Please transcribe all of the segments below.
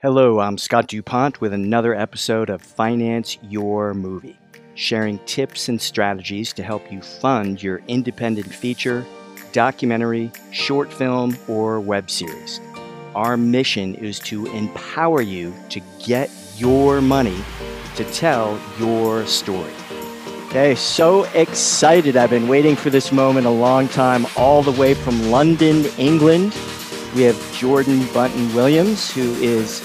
Hello, I'm Scott DuPont with another episode of Finance Your Movie, sharing tips and strategies to help you fund your independent feature, documentary, short film, or web series. Our mission is to empower you to get your money to tell your story. Okay, so excited. I've been waiting for this moment a long time, all the way from London, England. We have Jordan Bunton Williams, who is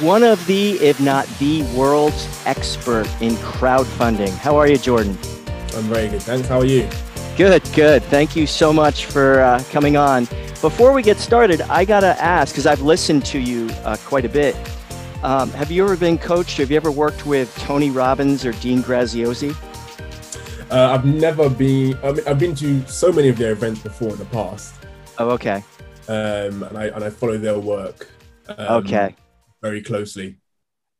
one of the, if not the world's expert in crowdfunding. How are you, Jordan? I'm very good. Thanks. How are you? Good, good. Thank you so much for uh, coming on. Before we get started, I got to ask, because I've listened to you uh, quite a bit. Um, have you ever been coached? Have you ever worked with Tony Robbins or Dean Graziosi? Uh, I've never been. I mean, I've been to so many of their events before in the past. Oh, okay. Um, and I and I follow their work. Um, okay. Very closely.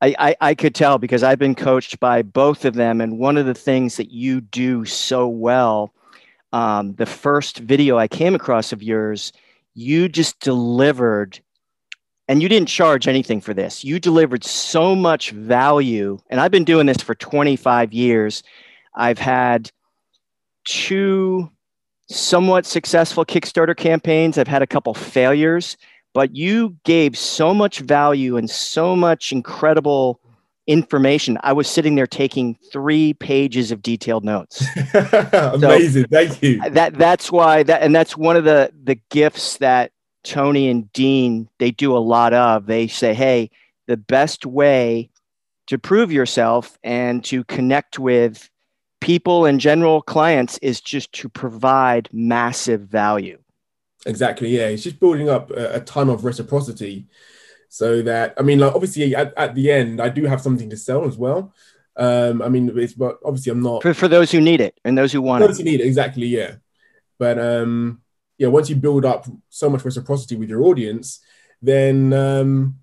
I, I, I could tell because I've been coached by both of them, and one of the things that you do so well, um, the first video I came across of yours, you just delivered, and you didn't charge anything for this. You delivered so much value, and I've been doing this for 25 years I've had two somewhat successful Kickstarter campaigns. I've had a couple failures, but you gave so much value and so much incredible information. I was sitting there taking three pages of detailed notes. Amazing. So Thank you. That that's why that and that's one of the the gifts that Tony and Dean they do a lot of. They say, "Hey, the best way to prove yourself and to connect with people and general clients is just to provide massive value. Exactly. Yeah. It's just building up a, a ton of reciprocity so that, I mean, like obviously at, at the end, I do have something to sell as well. Um, I mean, it's, but obviously I'm not for, for those who need it and those who want those it. who need it. Exactly. Yeah. But, um, yeah, once you build up so much reciprocity with your audience, then, um,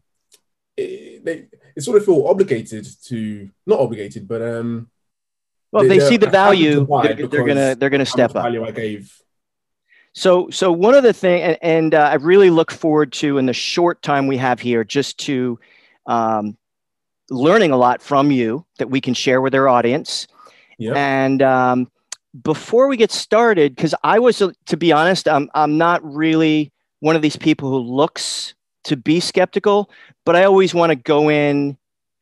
it, they, they sort of feel obligated to not obligated, but um, well, they, they see the value. They're, they're, gonna they're gonna step up. Value I gave. So so one of the thing, and, and uh, I really look forward to in the short time we have here, just to um, learning a lot from you that we can share with our audience. Yep. And um, before we get started, because I was, to be honest, I'm I'm not really one of these people who looks to be skeptical, but I always want to go in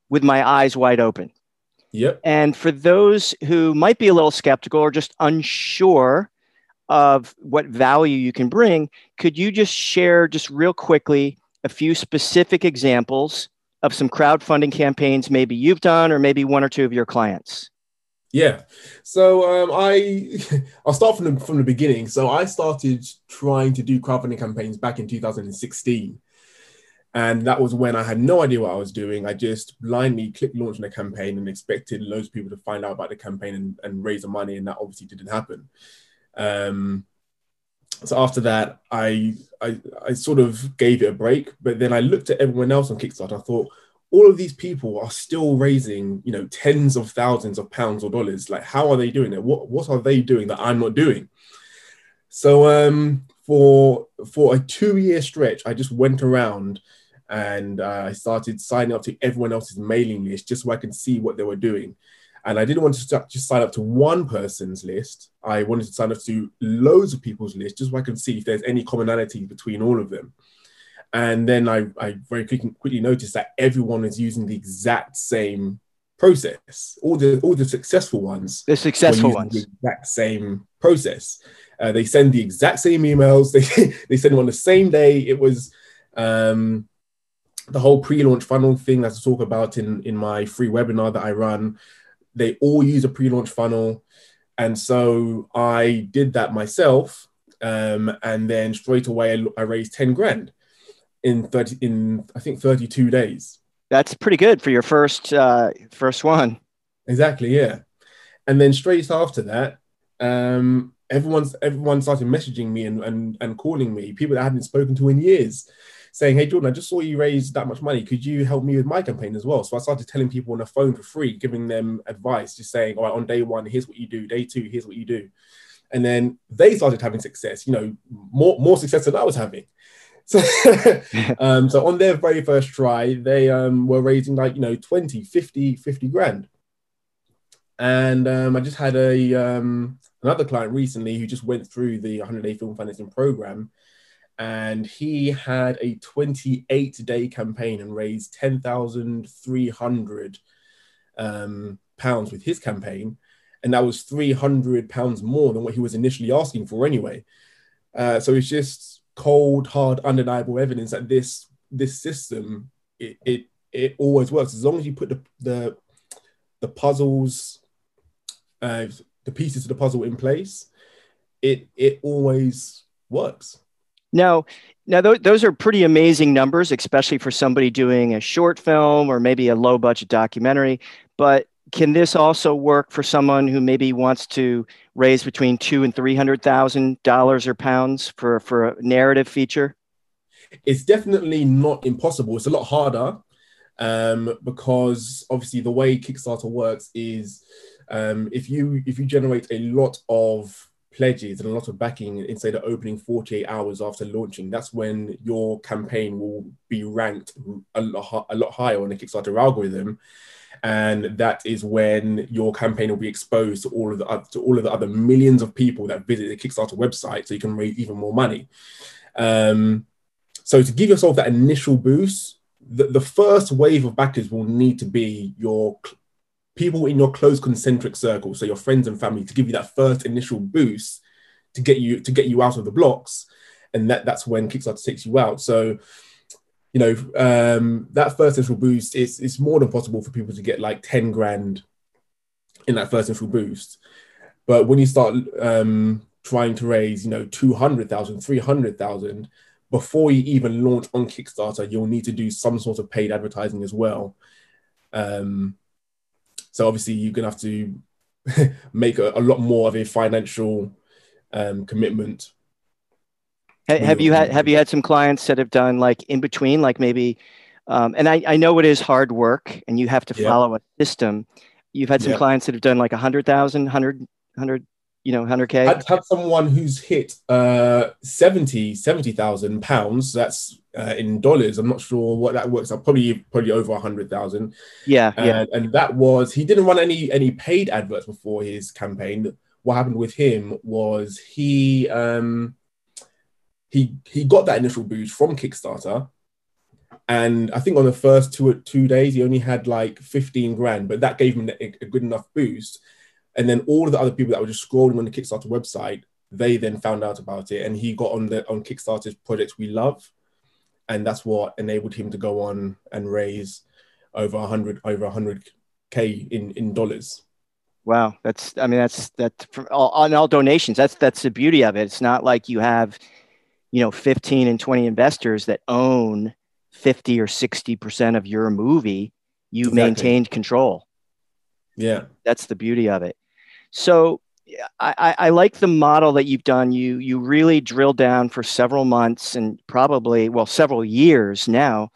with my eyes wide open. Yep. And for those who might be a little skeptical or just unsure of what value you can bring, could you just share, just real quickly, a few specific examples of some crowdfunding campaigns maybe you've done or maybe one or two of your clients? Yeah. So um, I I'll start from the from the beginning. So I started trying to do crowdfunding campaigns back in 2016. And that was when I had no idea what I was doing. I just blindly clicked launch on a campaign and expected loads of people to find out about the campaign and, and raise the money. And that obviously didn't happen. Um, so after that, I, I, I sort of gave it a break. But then I looked at everyone else on Kickstarter. I thought, all of these people are still raising, you know, tens of thousands of pounds or dollars. Like, how are they doing it? What what are they doing that I'm not doing? So um, for for a two year stretch, I just went around and uh, I started signing up to everyone else's mailing list just so I could see what they were doing. And I didn't want to just sign up to one person's list. I wanted to sign up to loads of people's lists just so I could see if there's any commonality between all of them. And then I, I very quickly, quickly noticed that everyone is using the exact same process. All the all the successful ones, the successful ones, the exact same process. Uh, they send the exact same emails. They they send them on the same day. It was um, the whole pre-launch funnel thing that I talk about in, in my free webinar that I run, they all use a pre-launch funnel. And so I did that myself. Um, and then straight away I, I raised 10 grand in 30 in I think 32 days. That's pretty good for your first uh, first one. Exactly, yeah. And then straight after that, um, everyone's everyone started messaging me and, and and calling me, people that I hadn't spoken to in years saying, Hey, Jordan, I just saw you raise that much money. Could you help me with my campaign as well? So I started telling people on the phone for free, giving them advice, just saying, All right, on day one, here's what you do. Day two, here's what you do. And then they started having success, you know, more, more success than I was having. So, um, so on their very first try, they um, were raising like, you know, 20, 50, 50 grand. And um, I just had a um, another client recently who just went through the 100 day film financing program and he had a 28 day campaign and raised 10,300 um, pounds with his campaign. And that was 300 pounds more than what he was initially asking for anyway. Uh, so it's just cold, hard, undeniable evidence that this this system it, it it always works as long as you put the the, the puzzles uh, the pieces of the puzzle in place, it it always works. Now, now th- those are pretty amazing numbers, especially for somebody doing a short film or maybe a low budget documentary. But can this also work for someone who maybe wants to raise between two and three hundred thousand dollars or pounds for for a narrative feature? It's definitely not impossible. It's a lot harder um, because obviously the way Kickstarter works is um, if you if you generate a lot of pledges and a lot of backing in say the opening 48 hours after launching that's when your campaign will be ranked a lot, a lot higher on the kickstarter algorithm. And that is when your campaign will be exposed to all of the to all of the other millions of people that visit the kickstarter website so you can raise even more money. Um, so to give yourself that initial boost the, the first wave of backers will need to be your people in your close concentric circle, so your friends and family, to give you that first initial boost to get you to get you out of the blocks, and that that's when Kickstarter takes you out. So, you know, um, that first initial boost is it's more than possible for people to get like ten grand in that first initial boost, but when you start um, trying to raise, you know, 200,000, 300,000 before you even launch on Kickstarter, you'll need to do some sort of paid advertising as well. Um, so obviously you're gonna have to make a, a, lot more of a financial um, commitment. Have you had have you had some clients that have done like in between, like maybe, um, and I, I know it is hard work and you have to follow a system. You've had some clients that have done like a hundred thousand, hundred, hundred you know, 100K? I'd have someone who's hit uh, 70, 70,000 pounds. That's uh, in dollars. I'm not sure what that works out. Probably, probably over a 100,000. Yeah, uh, yeah. And that was, he didn't run any, any paid adverts before his campaign. What happened with him was he, um, he, he got that initial boost from Kickstarter. And I think on the first two two days, he only had like 15 grand, but that gave him a, a good enough boost and then all of the other people that were just scrolling on the Kickstarter website, they then found out about it, and he got on the on Kickstarter's project we love, and that's what enabled him to go on and raise over a hundred over a hundred k in in dollars. Wow, that's I mean that's that all, on all donations. That's that's the beauty of it. It's not like you have, you know, fifteen and twenty investors that own fifty or sixty percent of your movie. You exactly. maintained control. Yeah, that's the beauty of it. So I, I, like the model that you've done. You you really drill down for several months and probably well several years now,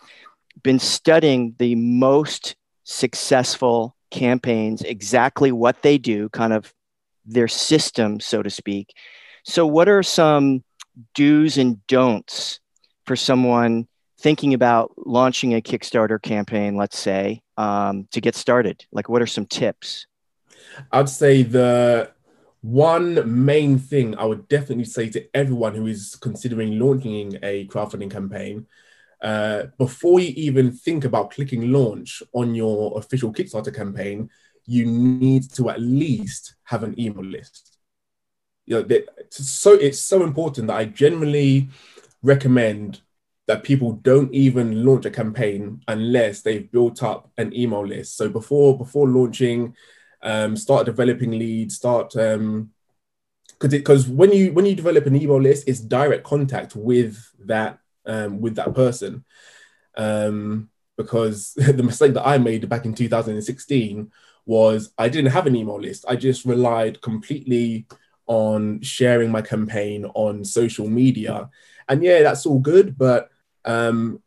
been studying the most successful campaigns, exactly what they do, kind of their system, so to speak. So, what are some do's and don'ts for someone thinking about launching a Kickstarter campaign, let's say, um, to get started? Like, what are some tips? I'd say the one main thing I would definitely say to everyone who is considering launching a crowdfunding campaign, uh, before you even think about clicking launch on your official Kickstarter campaign, you need to at least have an email list. You know, so it's so important that I generally recommend that people don't even launch a campaign unless they've built up an email list. So before before launching, um, start developing leads, start um, because when you when you develop an email list, it's direct contact with that um, with that person. Um, because the mistake that I made back in 2016 was I didn't have an email list. I just relied completely on sharing my campaign on social media. And yeah, that's all good, but um,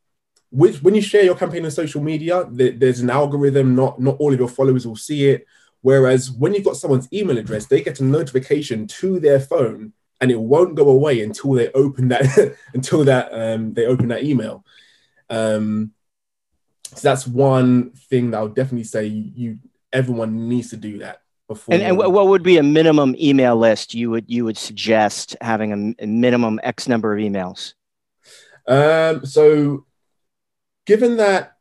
with, when you share your campaign on social media, there's an algorithm. Not not all of your followers will see it. Whereas when you've got someone's email address, they get a notification to their phone and it won't go away until they open that until that um, they open that email. Um, so that's one thing that I would definitely say you everyone needs to do that before. And, and what would be a minimum email list you would you would suggest having a, a minimum X number of emails? Um, so, given that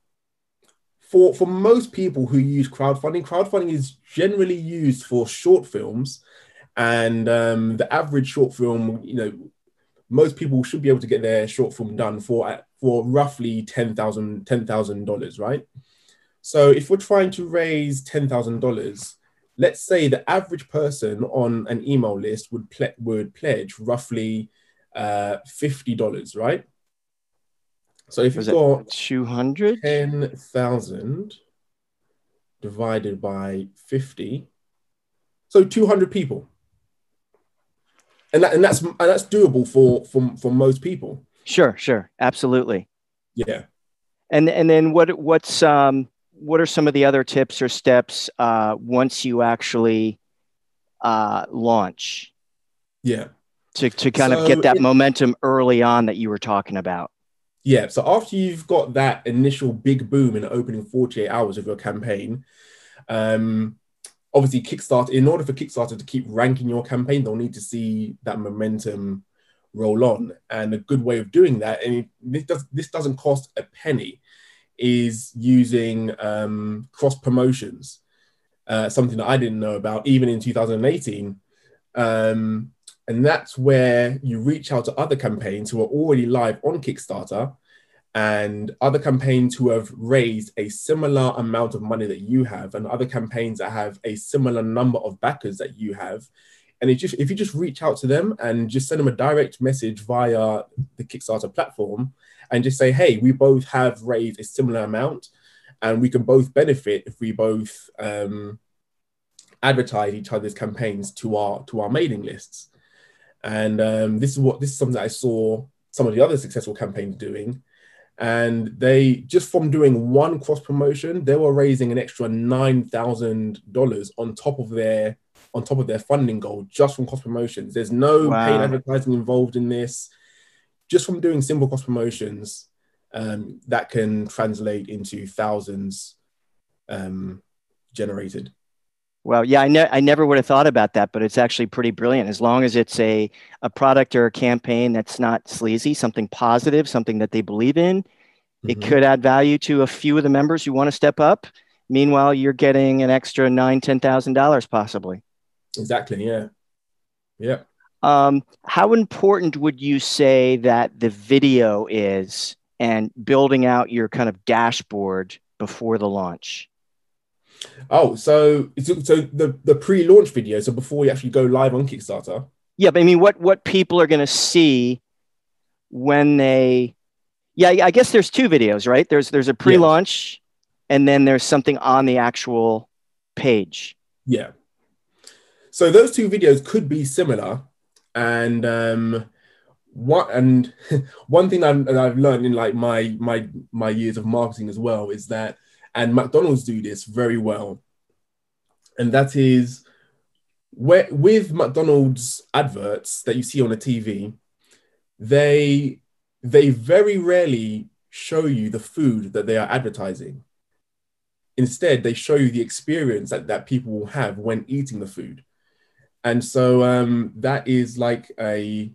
for for most people who use crowdfunding, crowdfunding is generally used for short films, and um, the average short film, you know, most people should be able to get their short film done for for roughly ten thousand ten thousand dollars, right? So if we're trying to raise ten thousand dollars, let's say the average person on an email list would ple- would pledge roughly uh, fifty dollars, right? So if you've got 200 10,000 divided by 50, so 200 people. And, that, and that's and that's doable for, for for most people. Sure, sure, absolutely. Yeah. And and then what what's um what are some of the other tips or steps uh, once you actually uh, launch? Yeah. To to kind so of get that it, momentum early on that you were talking about. Yeah. So after you've got that initial big boom in the opening 48 hours of your campaign, um, obviously Kickstarter, in order for Kickstarter to keep ranking your campaign, they'll need to see that momentum roll on. And a good way of doing that, and this does this doesn't cost a penny, is using um, cross promotions. Uh, something that I didn't know about even in 2018. Um, and that's where you reach out to other campaigns who are already live on Kickstarter and other campaigns who have raised a similar amount of money that you have, and other campaigns that have a similar number of backers that you have. And just, if you just reach out to them and just send them a direct message via the Kickstarter platform and just say, hey, we both have raised a similar amount and we can both benefit if we both um, advertise each other's campaigns to our to our mailing lists. And um, this is what this is something that I saw some of the other successful campaigns doing. And they just from doing one cross promotion, they were raising an extra nine thousand dollars on top of their on top of their funding goal just from cross promotions. There's no wow. paid advertising involved in this. Just from doing simple cross promotions, um, that can translate into thousands um, generated. Well, yeah, I, ne- I never would have thought about that, but it's actually pretty brilliant. As long as it's a, a product or a campaign that's not sleazy, something positive, something that they believe in, mm-hmm. it could add value to a few of the members who want to step up. Meanwhile, you're getting an extra nine, ten thousand dollars possibly. Exactly. Yeah. Yeah. Um, how important would you say that the video is and building out your kind of dashboard before the launch? Oh, so so the the pre-launch video, so before we actually go live on Kickstarter. Yeah, but I mean, what what people are going to see when they, yeah, I guess there's two videos, right? There's there's a pre-launch, and then there's something on the actual page. Yeah. So those two videos could be similar, and um, what and one thing I've, I've learned in like my my my years of marketing as well is that and McDonald's do this very well. And that is where, with McDonald's adverts that you see on the TV, they they very rarely show you the food that they are advertising. Instead, they show you the experience that, that people will have when eating the food. And so um, that is like a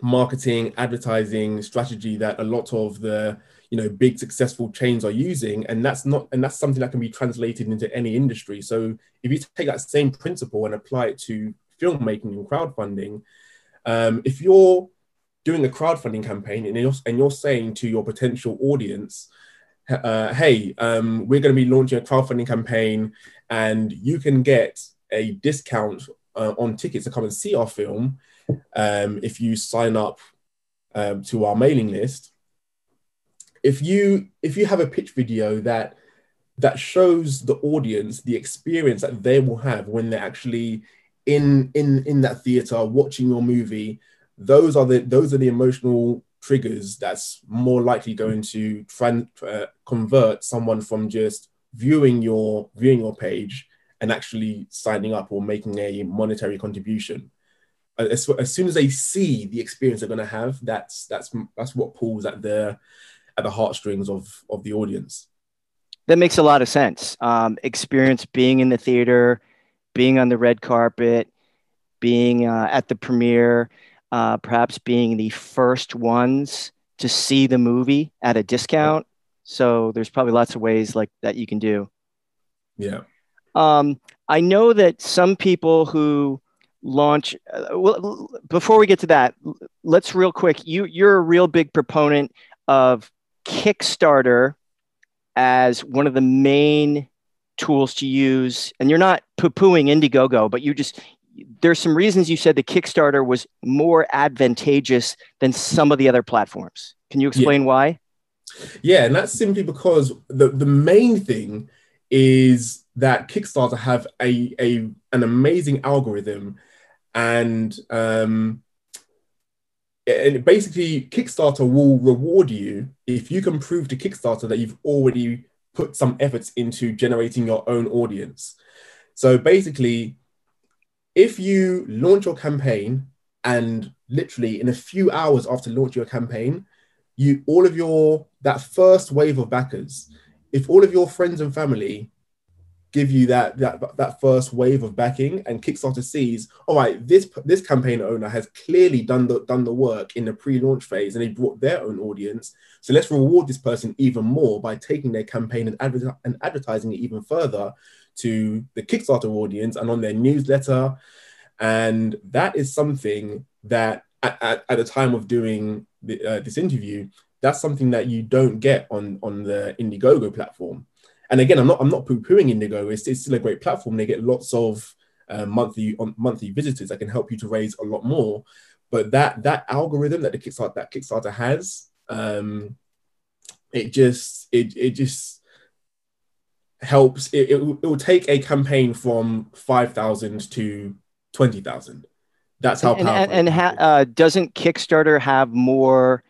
marketing, advertising strategy that a lot of the you know big successful chains are using and that's not and that's something that can be translated into any industry. So if you take that same principle and apply it to filmmaking and crowdfunding um, if you're doing a crowdfunding campaign and you're, and you're saying to your potential audience uh, hey um, we're going to be launching a crowdfunding campaign and you can get a discount uh, on tickets to come and see our film um, if you sign up um, to our mailing list if you if you have a pitch video that that shows the audience the experience that they will have when they're actually in in in that theater watching your movie those are the those are the emotional triggers that's more likely going to tran- uh, convert someone from just viewing your viewing your page and actually signing up or making a monetary contribution as, as soon as they see the experience they're going to have, that's that's that's what pulls at the at the heartstrings of of the audience. That makes a lot of sense. Um, experience being in the theater, being on the red carpet, being uh, at the premiere, uh, perhaps being the first ones to see the movie at a discount. So there's probably lots of ways like that you can do. Yeah. Um, I know that some people who launch uh, well, before we get to that let's real quick you you're a real big proponent of kickstarter as one of the main tools to use and you're not poo-pooing indiegogo but you just there's some reasons you said the kickstarter was more advantageous than some of the other platforms can you explain yeah. why yeah and that's simply because the, the main thing is that kickstarter have a, a an amazing algorithm and um, and basically Kickstarter will reward you if you can prove to Kickstarter that you've already put some efforts into generating your own audience. So basically, if you launch your campaign and literally in a few hours after launch your campaign, you all of your that first wave of backers, if all of your friends and family give you that that that first wave of backing and kickstarter sees all right this this campaign owner has clearly done the done the work in the pre-launch phase and they brought their own audience. So let's reward this person even more by taking their campaign and, adver- and advertising it even further to the kickstarter audience and on their newsletter. And that is something that at, at, at the time of doing the, uh, this interview that's something that you don't get on on the indiegogo platform and again, I'm not I'm not poo-pooing Indiegogo. It's, it's still a great platform. They get lots of uh, monthly on monthly visitors that can help you to raise a lot more. But that that algorithm that the Kickstarter that Kickstarter has, um, it just it it just helps. It, it, it will take a campaign from five thousand to twenty thousand. That's how powerful. And, and, and ha- uh, doesn't Kickstarter have more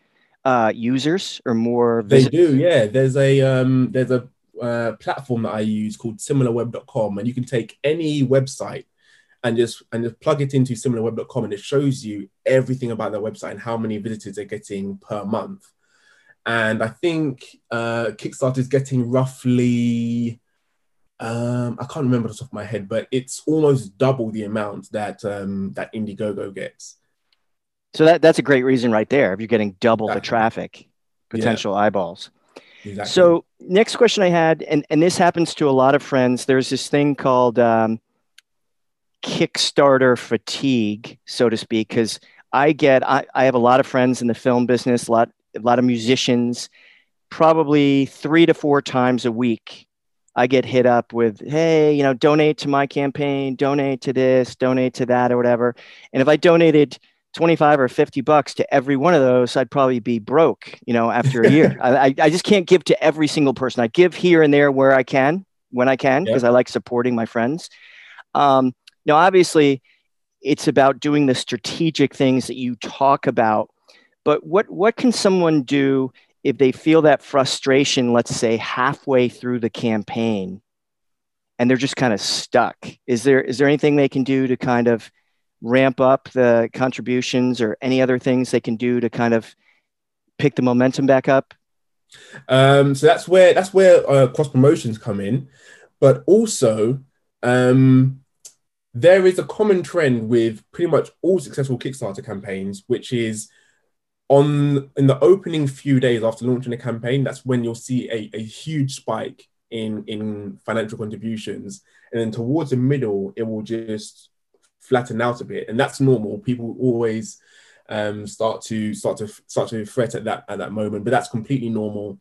uh, users or more? They do. Yeah. There's a um, there's a uh, platform that I use called similarweb.com, and you can take any website and just and just plug it into similarweb.com, and it shows you everything about their website and how many visitors they're getting per month. And I think uh, Kickstarter is getting roughly, um, I can't remember the top of my head, but it's almost double the amount that um, that Indiegogo gets. So that that's a great reason right there. If you're getting double the traffic, potential yeah. eyeballs. Exactly. So next question I had, and, and this happens to a lot of friends, there's this thing called um, Kickstarter fatigue, so to speak, because I get, I, I have a lot of friends in the film business, a lot, a lot of musicians, probably three to four times a week. I get hit up with, hey, you know, donate to my campaign, donate to this, donate to that, or whatever. And if I donated 25 or 50 bucks to every one of those, I'd probably be broke, you know, after a year. I, I just can't give to every single person. I give here and there where I can, when I can, because I like supporting my friends. Um, now, obviously, it's about doing the strategic things that you talk about. But what, what can someone do if they feel that frustration, let's say halfway through the campaign, and they're just kind of stuck? Is there, is there anything they can do to kind of ramp up the contributions or any other things they can do to kind of pick the momentum back up? Um, so that's where that's where uh, cross promotions come in, but also um, there is a common trend with pretty much all successful Kickstarter campaigns, which is on in the opening few days after launching a campaign. That's when you'll see a, a huge spike in in financial contributions, and then towards the middle, it will just flatten out a bit, and that's normal. People always um, start to start to start to fret at that at that moment, but that's completely normal.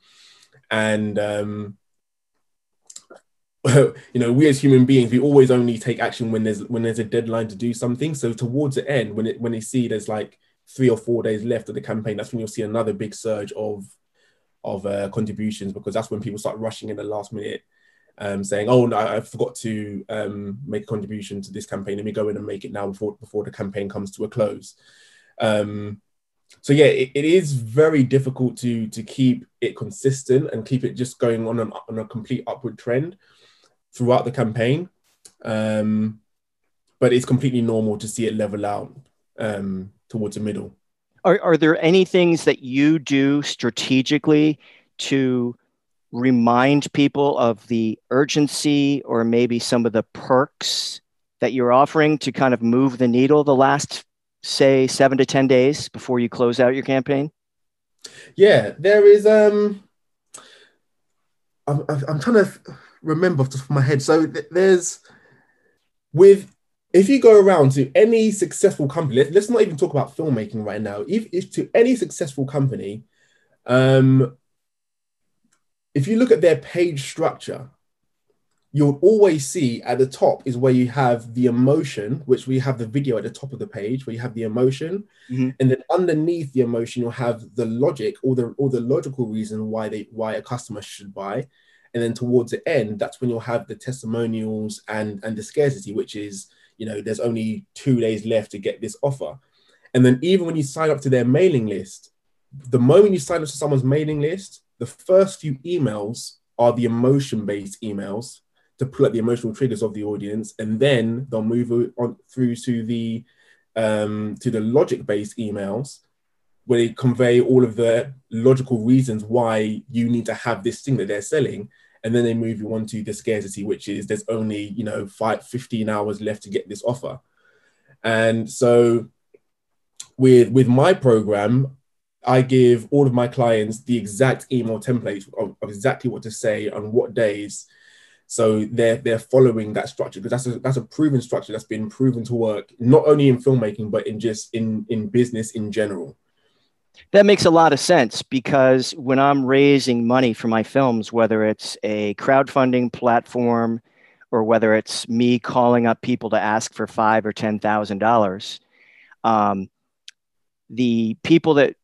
And um, you know, we as human beings, we always only take action when there's when there's a deadline to do something. So towards the end, when it when they see there's like three or four days left of the campaign, that's when you'll see another big surge of of uh, contributions because that's when people start rushing in the last minute um, saying, "Oh, no, I forgot to um, make a contribution to this campaign. Let me go in and make it now before before the campaign comes to a close." Um, so yeah, it, it is very difficult to to keep it consistent and keep it just going on an, on a complete upward trend throughout the campaign. Um, but it's completely normal to see it level out um, towards the middle. Are, are there any things that you do strategically to remind people of the urgency or maybe some of the perks that you're offering to kind of move the needle the last, say, seven to 10 days before you close out your campaign? Yeah, there is. Um, I'm, I'm trying to remember off the top of my head. So there's with if you go around to any successful company, let, us not even talk about filmmaking right now. If, if to any successful company, um, if you look at their page structure, you'll always see at the top is where you have the emotion, which we have the video at the top of the page, where you have the emotion, mm-hmm. and then underneath the emotion you'll have the logic or the or the logical reason why they why a customer should buy, and then towards the end that's when you'll have the testimonials and and the scarcity, which is you know there's only two days left to get this offer, and then even when you sign up to their mailing list, the moment you sign up to someone's mailing list, the first few emails are the emotion based emails to pull at the emotional triggers of the audience, and then they'll move on through to the um, to the logic based emails where they convey all of the logical reasons why you need to have this thing that they're selling and then they move you on to the scarcity which is there's only you know five, 15 hours left to get this offer. And so with with my program i give all of my clients the exact email template of, of exactly what to say on what days so they're they're following that structure because that's a that's a proven structure that's been proven to work not only in filmmaking but in just in in business in general. That makes a lot of sense because when I'm raising money for my films, whether it's a crowdfunding platform or whether it's me calling up people to ask for five or ten thousand um, dollars, the people that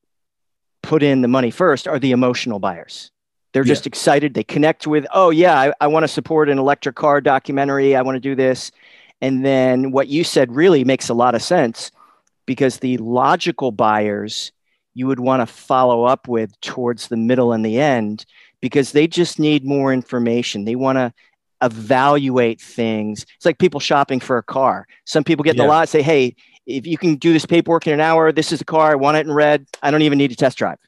put in the money first are the emotional buyers. They're just yeah. excited. They connect with, oh, yeah, I, I want to support an electric car documentary. I want to do this. And then what you said really makes a lot of sense because the logical buyers you would want to follow up with towards the middle and the end because they just need more information. They want to evaluate things. It's like people shopping for a car. Some people get yeah. the lot say, hey, if you can do this paperwork in an hour, this is the car. I want it in red. I don't even need to test drive.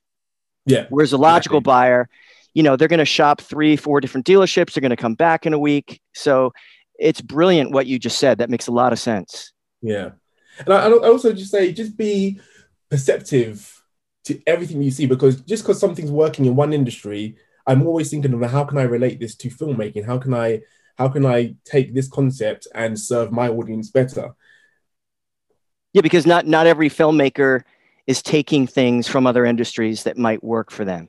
Yeah. Whereas a logical exactly. buyer, you know they're going to shop three four different dealerships they're going to come back in a week so it's brilliant what you just said that makes a lot of sense yeah and i, I also just say just be perceptive to everything you see because just because something's working in one industry i'm always thinking of how can i relate this to filmmaking how can i how can i take this concept and serve my audience better yeah because not not every filmmaker is taking things from other industries that might work for them.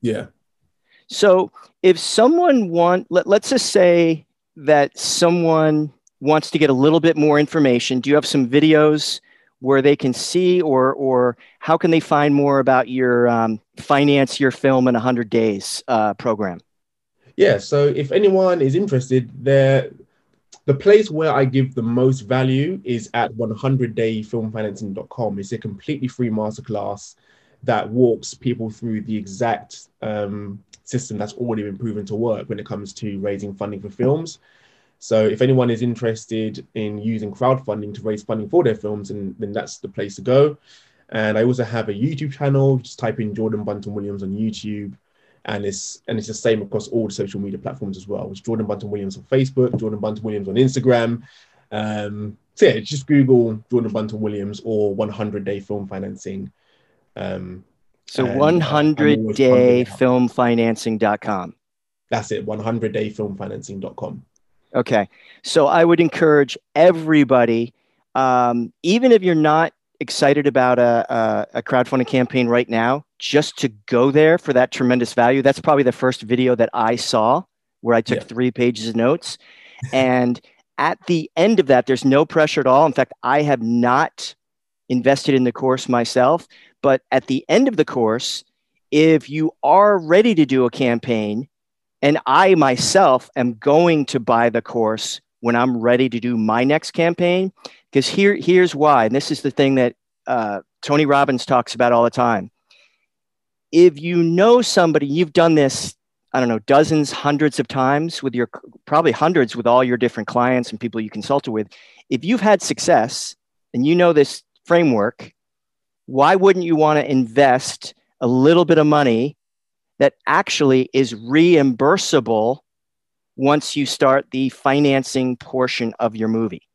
Yeah. So if someone want let, let's just say that someone wants to get a little bit more information, do you have some videos where they can see or or how can they find more about your um, finance your film in 100 days uh, program? Yeah, so if anyone is interested, there the place where I give the most value is at 100dayfilmfinancing.com. It's a completely free masterclass that walks people through the exact um, system that's already been proven to work when it comes to raising funding for films. So if anyone is interested in using crowdfunding to raise funding for their films, and then that's the place to go. And I also have a YouTube channel. Just type in Jordan Bunton Williams on YouTube, and it's and it's the same across all the social media platforms as well. It's Jordan Bunton Williams on Facebook, Jordan Bunton Williams on Instagram. Um, so yeah, just Google Jordan Bunton Williams or 100 Day Film Financing. Um, so 100dayfilmfinancing.com. That's it, 100dayfilmfinancing.com. Okay. So I would encourage everybody, um, even if you're not excited about a, a, a, crowdfunding campaign right now, just to go there for that tremendous value. That's probably the first video that I saw where I took yeah. three pages of notes. and at the end of that, there's no pressure at all. In fact, I have not invested in the course myself, but at the end of the course, if you are ready to do a campaign, and I myself am going to buy the course when I'm ready to do my next campaign, because here, here's why. And this is the thing that uh, Tony Robbins talks about all the time. If you know somebody, you've done this, I don't know, dozens, hundreds of times with your, probably hundreds with all your different clients and people you consulted with. If you've had success and you know this framework, why wouldn't you want to invest a little bit of money that actually is reimbursable once you start the financing portion of your movie?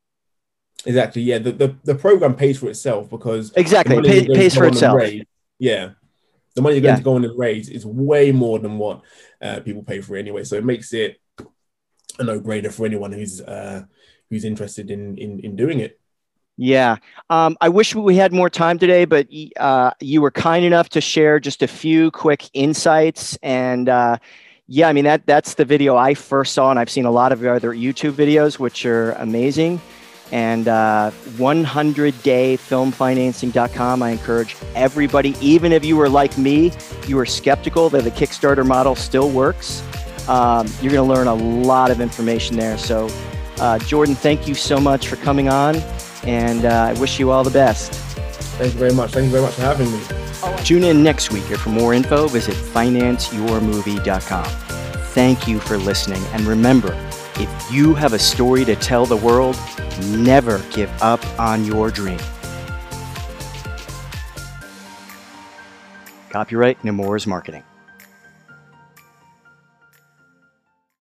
Exactly. Yeah. The, the, the program pays for itself because exactly it pay, pays for itself. Raise, yeah. The money you're going yeah. to go on and raise is way more than what uh, people pay for it anyway. So it makes it a no brainer for anyone who's uh, who's interested in, in in doing it. Yeah, um, I wish we had more time today, but uh, you were kind enough to share just a few quick insights and. Uh, yeah, I mean that that's the video I first saw, and I've seen a lot of your other YouTube videos, which are amazing and uh, 100dayfilmfinancing.com. I encourage everybody, even if you were like me, you were skeptical that the Kickstarter model still works. Um, you're going to learn a lot of information there. So, uh, Jordan, thank you so much for coming on, and uh, I wish you all the best. Thank you very much. Thank you very much for having me. Tune in next week, and for more info, visit financeyourmovie.com. Thank you for listening, and remember, if you have a story to tell the world, never give up on your dream. Copyright Nemours Marketing.